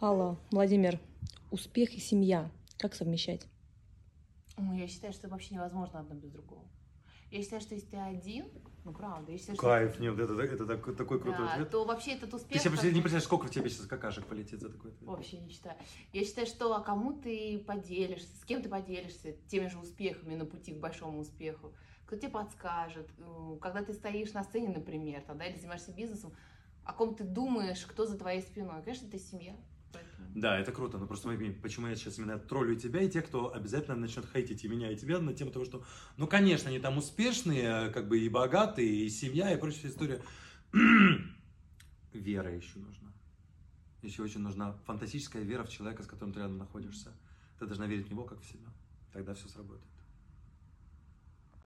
Алла, Владимир, успех и семья. Как совмещать? Я считаю, что вообще невозможно одно без другого. Я считаю, что если ты один, ну правда, я считаю, Кайф, что... нет, это, это такой, такой крутой Да, ответ. то вообще этот Ты успех... себе как- не представляешь, сколько в тебе сейчас какашек полетит за такой ответ. Вообще не считаю. Я считаю, что а кому ты поделишься, с кем ты поделишься теми же успехами на пути к большому успеху, кто тебе подскажет, э, когда ты стоишь на сцене, например, тогда или занимаешься бизнесом, о ком ты думаешь, кто за твоей спиной. Конечно, это семья. Да, это круто, но просто пойми, почему я сейчас именно троллю тебя и тех, кто обязательно начнет хейтить и меня, и тебя на тему того, что, ну, конечно, они там успешные, как бы и богатые, и семья, и прочая история. Вера еще нужна. Еще очень нужна фантастическая вера в человека, с которым ты рядом находишься. Ты должна верить в него, как в себя. Тогда все сработает.